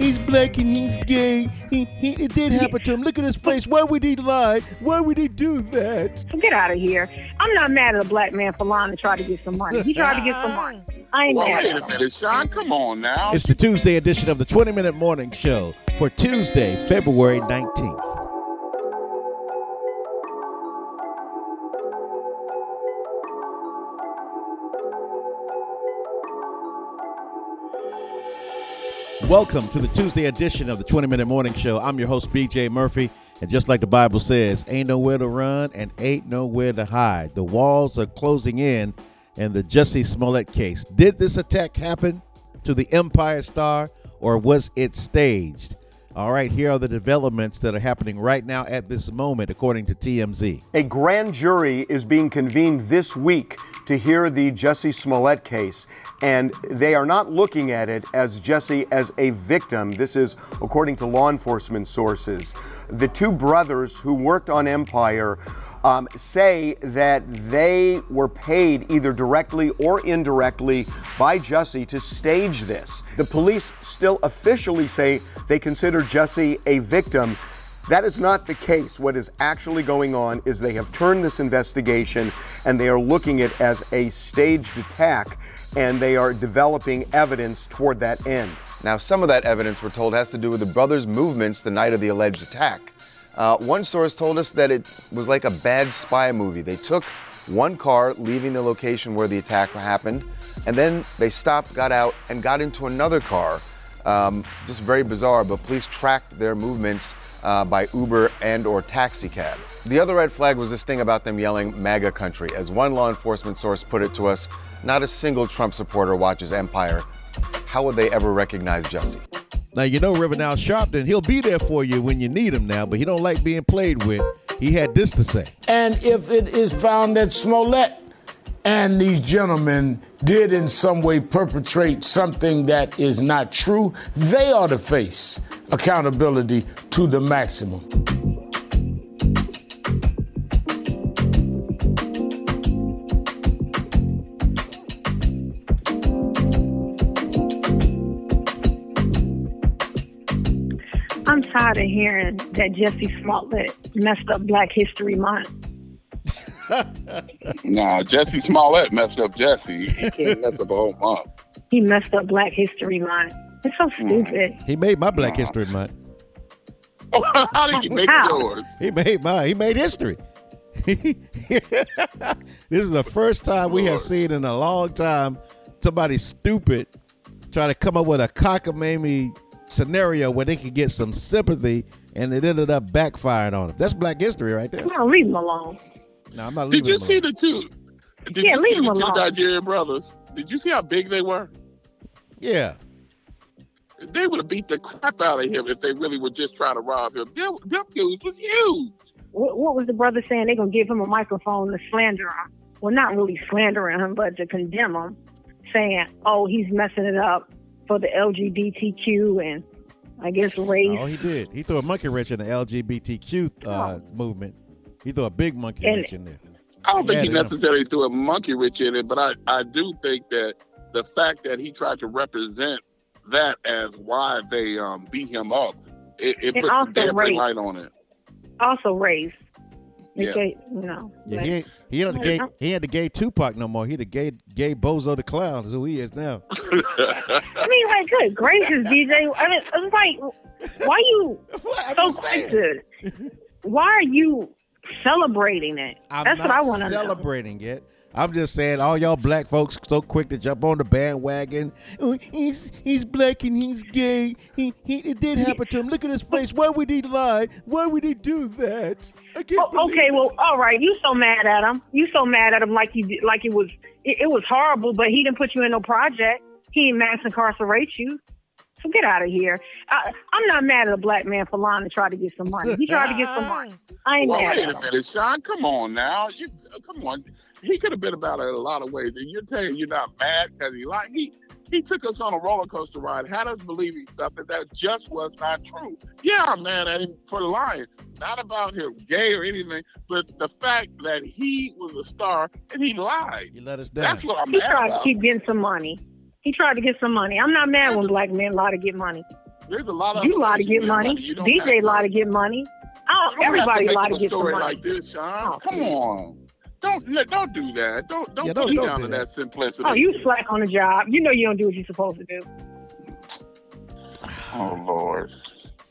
he's black and he's gay. He, he it did happen to him. Look at his face. Why would he lie? Why would he do that? Get out of here. I'm not mad at a black man for lying to try to get some money. He tried to get some money. I ain't Well, mad wait a minute, Sean. Come on now. It's the Tuesday edition of the 20 Minute Morning Show for Tuesday, February 19th. Welcome to the Tuesday edition of the 20 Minute Morning Show. I'm your host, BJ Murphy. And just like the Bible says, ain't nowhere to run and ain't nowhere to hide. The walls are closing in in the Jussie Smollett case. Did this attack happen to the Empire Star or was it staged? All right, here are the developments that are happening right now at this moment, according to TMZ. A grand jury is being convened this week to hear the Jesse Smollett case, and they are not looking at it as Jesse as a victim. This is according to law enforcement sources. The two brothers who worked on Empire um, say that they were paid either directly or indirectly by Jesse to stage this. The police still officially say they consider Jesse a victim. That is not the case. What is actually going on is they have turned this investigation and they are looking at it as a staged attack and they are developing evidence toward that end. Now, some of that evidence, we're told, has to do with the brothers' movements the night of the alleged attack. Uh, one source told us that it was like a bad spy movie. They took one car, leaving the location where the attack happened, and then they stopped, got out, and got into another car. Um, just very bizarre, but police tracked their movements uh, by Uber and or taxi cab. The other red flag was this thing about them yelling MAGA country. As one law enforcement source put it to us, not a single Trump supporter watches Empire. How would they ever recognize Jesse? Now you know Reverend Al Sharpton, he'll be there for you when you need him now, but he don't like being played with. He had this to say. And if it is found that Smollett and these gentlemen did in some way perpetrate something that is not true, they ought to face accountability to the maximum. I'm tired of hearing that Jesse Smollett messed up Black History Month. Nah, Jesse Smollett messed up Jesse. He can't mess up a whole month. He messed up Black History Month. It's so mm. stupid. He made my Black History Month. How did you make How? yours? He made my he made history. this is the first time we have seen in a long time somebody stupid try to come up with a cockamamie scenario where they could get some sympathy and it ended up backfiring on them. That's black history right there. No, leave him alone. No, I'm not Did you him see alone. the two? Did Yeah, you leave see him the two. Nigerian brothers? Did you see how big they were? Yeah. They would have beat the crap out of him if they really were just trying to rob him. Them, them dudes was huge. What, what was the brother saying? They're going to give him a microphone to slander him. Well, not really slandering him, but to condemn him, saying, oh, he's messing it up for the LGBTQ and I guess race. Oh, he did. He threw a monkey wrench in the LGBTQ uh, movement. He threw a big monkey And- wrench in there. I don't think Yeah, he necessarily threw a monkey wrench in it, but I, I do think that the fact that he tried to represent that as why they um, beat him up, it, it And puts also a dampening race. light on it. Also race. Yeah. Okay, you know. Yeah, like- he ain't, he ain't the gay he ain't the gay Tupac no more. He the gay gay Bozo the Clown is who he is now. I mean, like, good gracious, DJ. I mean, it's like, why you I'm so just saying. quick? Why are you celebrating it? I'm That's what I want to know. celebrating it. I'm just saying, all y'all black folks so quick to jump on the bandwagon. Oh, he's he's black and he's gay. He, he it did happen to him. Look at his face. Why would he lie? Why would he do that? I can't Oh, okay, it. well, all right. You so mad at him. You so mad at him like you like it was it, it was horrible, but he didn't put you in no project. He didn't mass incarcerate you. So get out of here. I, I'm not mad at a black man for lying to try to get some money. He tried to get some money. I ain't Well, mad wait at a him. minute, Sean. Come on now. You, uh, come on. He could have been about it in a lot of ways. And you're saying you're not mad because he lied. He he took us on a roller coaster ride, had us believing something that just was not true. Yeah, I'm mad at him for lying. Not about him gay or anything, but the fact that he was a star and he lied. You let us down. That's what I'm mad at. He mad tried to keep getting some money. He tried to get some money. I'm not mad when black men lie to get money. There's a lot of You lie to get make money. You don't DJ have lie to get money. Oh, everybody have to lie to get money. Oh, like this, Sean. Oh, Come please. on. Don't no, don't do that. Don't don't Yeah, put don't- me don't down do to that. that simplicity. Oh, you slack on the job. You know you don't do what you're supposed to do. Oh Lord.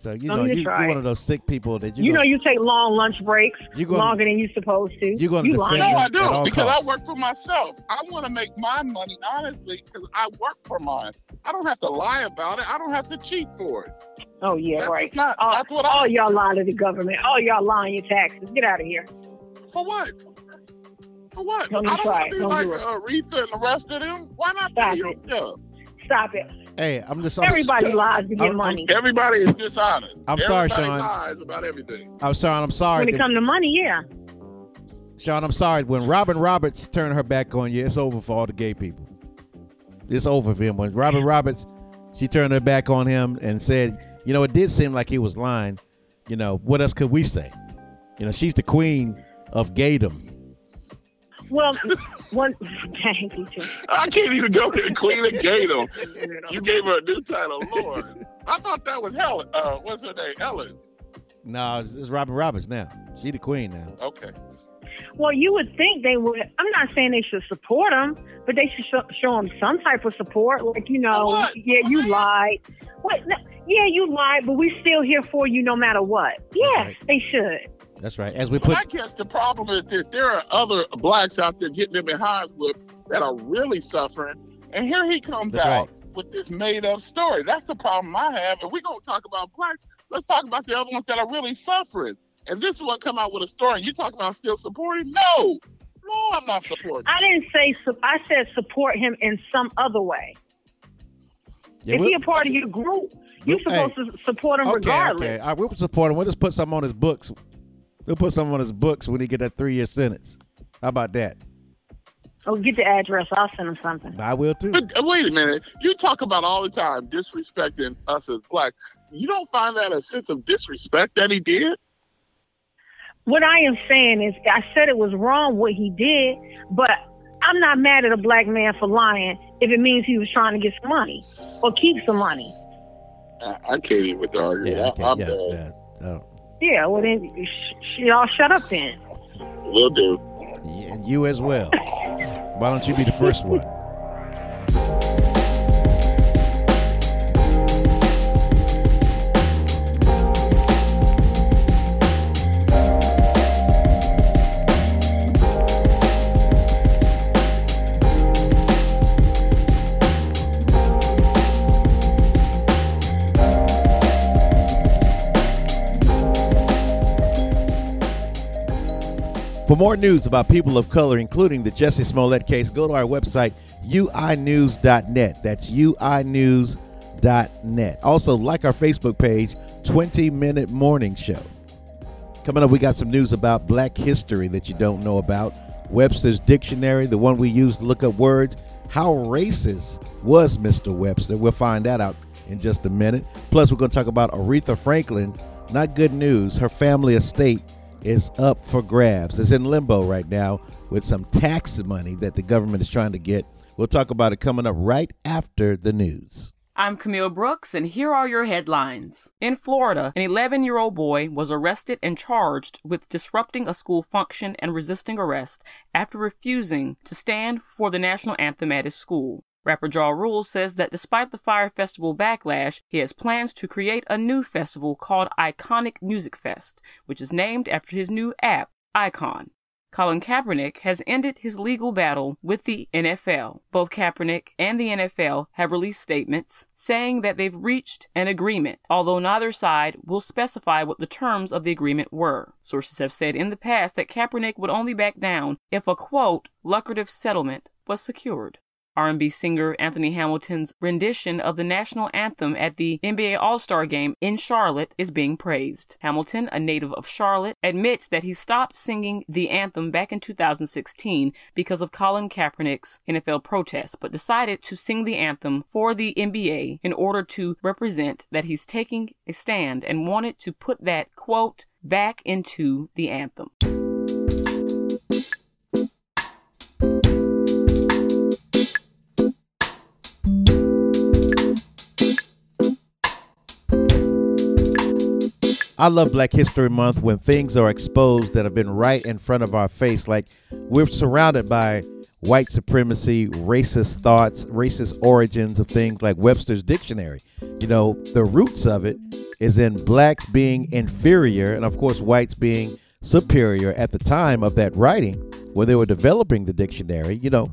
So you know you, you're one of those sick people that you You know gonna- you take long lunch breaks You gonna- longer than you're supposed to. You're gonna you defend lying. No, I at all do because costs. I work for myself. I want to make my money honestly because I work for mine. I don't have to lie about it. I don't have to cheat for it. Oh yeah, That's right. not. All, that's what all I. y'all lie to the government. All y'all lying your taxes. Get out of here. For what? For what? Don't I don't try want to be Don't like do it. Aretha and the rest of them. Why not Stop pay your it. stuff? Stop it. Hey, I'm just. I'm, Everybody lies to get I'm- I'm- money. Everybody is dishonest. I'm sorry, Everybody Sean. lies about everything. I'm sorry. I'm sorry. when it comes to money, yeah. Sean, I'm sorry. When Robin Roberts turned her back on you, it's over for all the gay people. It's over for him. When Robin Roberts, she turned her back on him and said, you know, it did seem like he was lying. You know, what else could we say? You know, she's the queen of gaydom. Well, one dang you too. I can't even go to the Queen of Gato. You gave her a new title, Lord. I thought that was Helen. Uh, what's her name? Ellen. No, it's, it's Robin Roberts now. She the queen now. Okay. Well, you would think they would. I'm not saying they should support him, but they should show, show him some type of support. Like you know, What? yeah, you lied. What? No, yeah, you lied, but we're still here for you no matter what. Yes, right. they should. That's right. As we But put, I guess the problem is that there are other blacks out there getting them behinds whipped that are really suffering. And here he comes That's out with this made up story. That's the problem I have. If we're going to talk about blacks, let's talk about the other ones that are really suffering. And this one come out with a story, and you talking about still supporting? No. No, I'm not supporting. I didn't say. su- I said support him in some other way. yeah, if we'll- he a part of your group, you're we'll- supposed to support him okay, regardless. okay. All right, we'll support him. We'll just put something on his books. We'll put something on his books when he get that three year sentence. How about that? Oh, get the address. I'll send him something. I will too. But uh, wait a minute. You talk about all the time disrespecting us as blacks. You don't find that a sense of disrespect that he did? What I am saying is, I said it was wrong what he did, but I'm not mad at a black man for lying if it means he was trying to get some money or keep some money. I, I can't even with the argument. Yeah, I, okay, I'm yeah, yeah. Oh. Yeah, well then, sh- sh- y'all shut up then. We'll do. Yeah, and you as well. Why don't you be the first one? More news about people of color, including the Jesse Smollett case, go to our website, uinews.net. That's uinews.net. Also, like our Facebook page, 20 Minute Morning Show. Coming up, we got some news about black history that you don't know about. Webster's Dictionary, the one we use to look up words. How racist was Mr. Webster? We'll find that out in just a minute. Plus, we're going to talk about Aretha Franklin. Not good news. Her family estate is up for grabs. It's in limbo right now with some tax money that the government is trying to get. We'll talk about it coming up right after the news. I'm Camille Brooks, and here are your headlines. In Florida, an 11 year old boy was arrested and charged with disrupting a school function and resisting arrest after refusing to stand for the national anthem at his school. Rapper Ja Rule says that despite the Fyre Festival backlash, he has plans to create a new festival called Iconic Music Fest, which is named after his new app, Icon. Colin Kaepernick has ended his legal battle with the NFL. Both Kaepernick and the NFL have released statements saying that they've reached an agreement, although neither side will specify what the terms of the agreement were. Sources have said in the past that Kaepernick would only back down if a quote, lucrative settlement was secured. R&B singer Anthony Hamilton's rendition of the national anthem at the NBA All-Star game in Charlotte is being praised. Hamilton, a native of Charlotte, admits that he stopped singing the anthem back in 2016 because of Colin Kaepernick's NFL protest, but decided to sing the anthem for the NBA in order to represent that he's taking a stand and wanted to put that quote back into the anthem. I love Black History Month when things are exposed that have been right in front of our face. Like we're surrounded by white supremacy, racist thoughts, racist origins of things like Webster's Dictionary. You know, the roots of it is in blacks being inferior and, of course, whites being superior at the time of that writing when they were developing the dictionary. You know,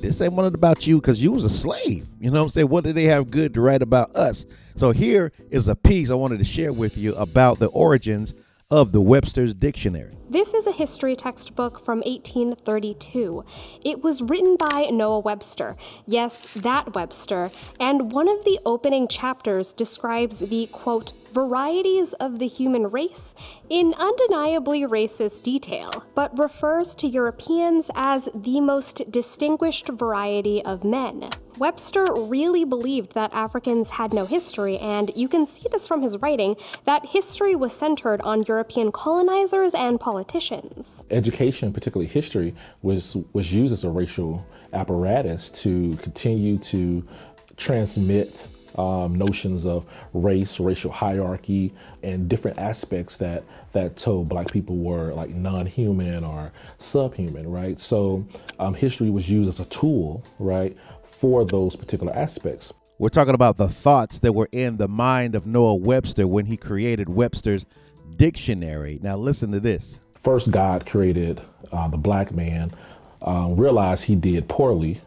this ain't one about you because you was a slave. You know what I'm saying? What did they have good to write about us? So here is a piece I wanted to share with you about the origins of the Webster's Dictionary. This is a history textbook from 1832. It was written by Noah Webster. Yes, that Webster. And one of the opening chapters describes the quote, varieties of the human race in undeniably racist detail, but refers to Europeans as the most distinguished variety of men. Webster really believed that Africans had no history, and you can see this from his writing that history was centered on European colonizers and politicians. Education, particularly history, was, was used as a racial apparatus to continue to transmit um, notions of race, racial hierarchy, and different aspects that that told black people were like non-human or subhuman, right? So um, history was used as a tool, right, for those particular aspects. We're talking about the thoughts that were in the mind of Noah Webster when he created Webster's dictionary. Now, listen to this. First, God created uh, the black man, uh, realized he did poorly,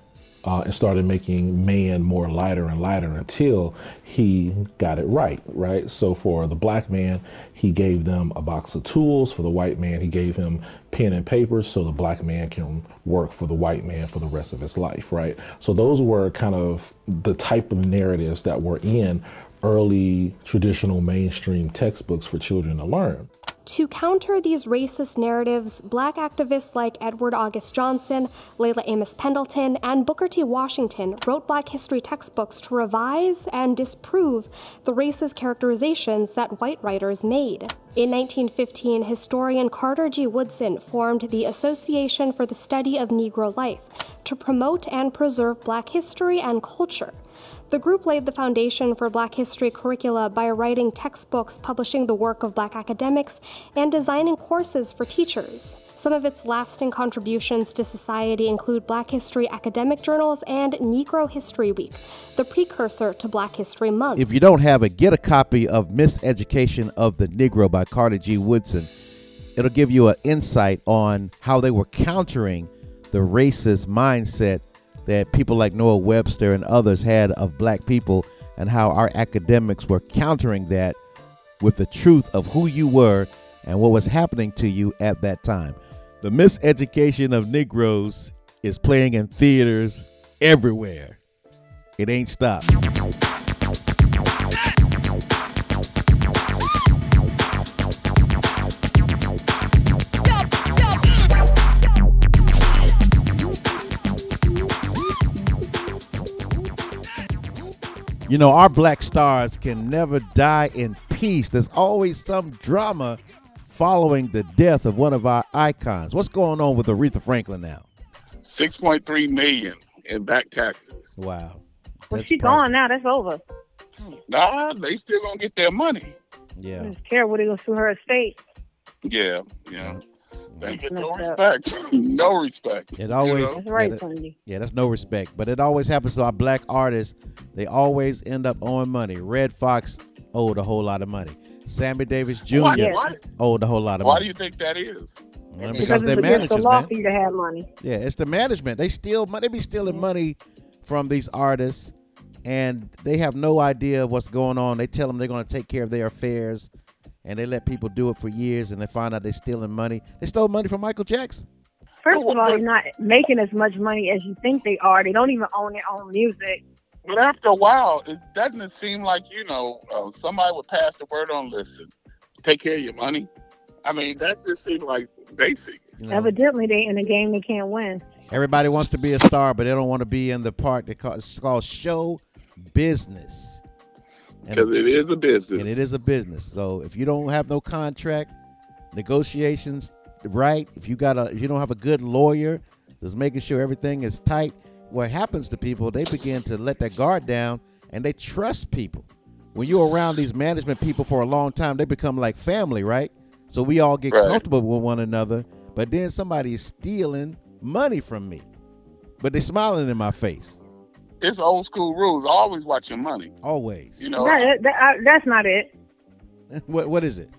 uh, and started making man more lighter and lighter until he got it right, right? So for the black man, he gave them a box of tools. For the white man, he gave him pen and paper so the black man can work for the white man for the rest of his life, right? So those were kind of the type of narratives that were in early traditional mainstream textbooks for children to learn. To counter these racist narratives, black activists like Edward Austin Johnson, Leila Amos Pendleton, and Booker T. Washington wrote black history textbooks to revise and disprove the racist characterizations that white writers made. In 1915, historian Carter G. Woodson formed the Association for the Study of Negro Life to promote and preserve black history and culture. The group laid the foundation for Black history curricula by writing textbooks, publishing the work of Black academics, and designing courses for teachers. Some of its lasting contributions to society include Black History academic journals and Negro History Week, the precursor to Black History Month. If you don't have it, get a copy of Miseducation of the Negro by Carter G. Woodson. It'll give you an insight on how they were countering the racist mindset that people like Noah Webster and others had of black people and how our academics were countering that with the truth of who you were and what was happening to you at that time. The miseducation of Negroes is playing in theaters everywhere. It ain't stopped. You know, our black stars can never die in peace. There's always some drama following the death of one of our icons. What's going on with Aretha Franklin now? 6.3 million in back taxes. Wow. Well, she's gone now. That's over. Nah, they still gonna get their money. Yeah. I don't care what they gonna sue her estate. Yeah, yeah. They get no respect. no respect. It always You know? Right, yeah, that- yeah, that's no respect. But it always happens to our black artists. They always end up owing money. Redd Foxx owed a whole lot of money. Sammy Davis Jr. Why, why, owed a whole lot of money. why do you think that is? Well, Because because Because they're the managers, law man. for you to have money. Yeah, it's the management. They steal money. They be stealing money from these artists, and they have no idea what's going on. They tell them they're going to take care of their affairs, and they let people do it for years, and they find out they're stealing money. They stole money from Michael Jackson. First of all, they're not making as much money as you think they are. They don't even own their own music. But after a while, it doesn't it seem like you know uh, somebody would pass the word on. Listen, take care of your money. I mean, that just seems like basic. You know, Evidently, they in a game they can't win. everybody wants to be a star, but they don't want to be in the part that call, it's called show business. Because it is a business. and it is a business. So if you don't have no contract negotiations right, if you got a if you don't have a good lawyer that's making sure everything is tight, what happens to people, they begin to let their guard down and they trust people when you're around these management people for a long time, they become like family, right? So we all get Right. comfortable with one another. But then somebody is stealing money from me, but they're smiling in my face It's old school rules. Always watch your money. always. You know, That, that, uh, that's not it. what what is it?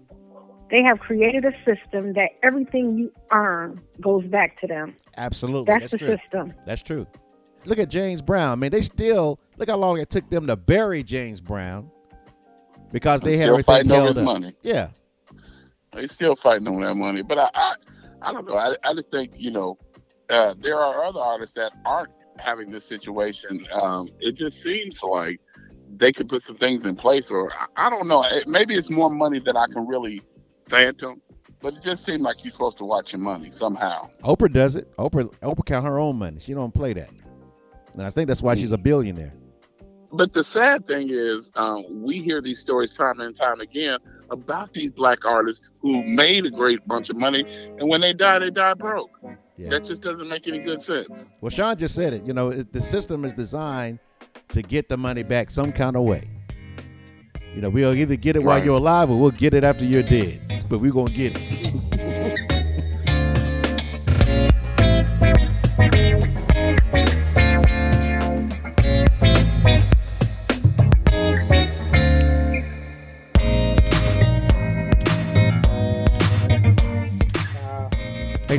They have created a system that everything you earn goes back to them. Absolutely, That's, that's, the true. system. That's true. Look at James Brown. Man, they still look how long it took them to bury James Brown because they They're had everything fighting held his up. money. Yeah, they still fighting over that money. But I, I, I don't know. I, I just think you know, uh, there are other artists that aren't having this situation. Um, it just seems like they could put some things in place, or I, don't know. It, maybe it's more money than I can really phantom. But it just seemed like you're supposed to watch your money somehow. Oprah does it. Oprah Oprah count her own money. She don't play that, and I think that's why she's a billionaire. But the sad thing is, um, we hear these stories time and time again about these black artists who made a great bunch of money, and when they die, they die broke. Yeah. That just doesn't make any good sense. Well, Sean just said it. You know, it, the system is designed to get the money back some kind of way. You know, we'll either get it while you're alive or we'll get it after you're dead. But we're gonna get it.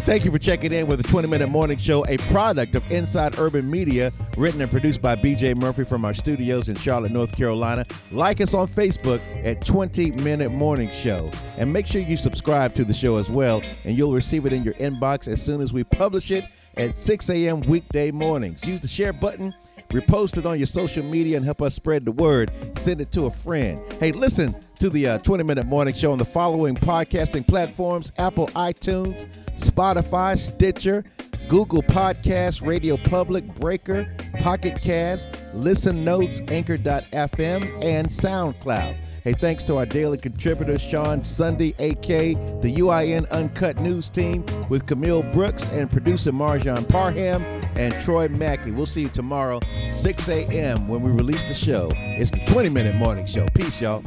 Thank you for checking in with the 20 Minute Morning Show, a product of Inside Urban Media, written and produced by BJ Murphy from our studios in Charlotte, North Carolina. Like us on Facebook at 20 Minute Morning Show. And make sure you subscribe to the show as well, and you'll receive it in your inbox as soon as we publish it at 6 a.m. weekday mornings. Use the share button. Repost it on your social media and help us spread the word. Send it to a friend. Hey, listen to the uh, 20 Minute Morning Show on the following podcasting platforms Apple iTunes, Spotify, Stitcher, Google Podcasts, Radio Public, Breaker, Pocket Cast, Listen Notes, Anchor.fm, and SoundCloud. Hey, thanks to our daily contributors, Sean Sunday, AK, the UIN Uncut News team with Camille Brooks and producer Marjan Parham and Troy Mackey. We'll see you tomorrow, 6 a.m., when we release the show. It's the 20 Minute Morning Show. Peace, y'all.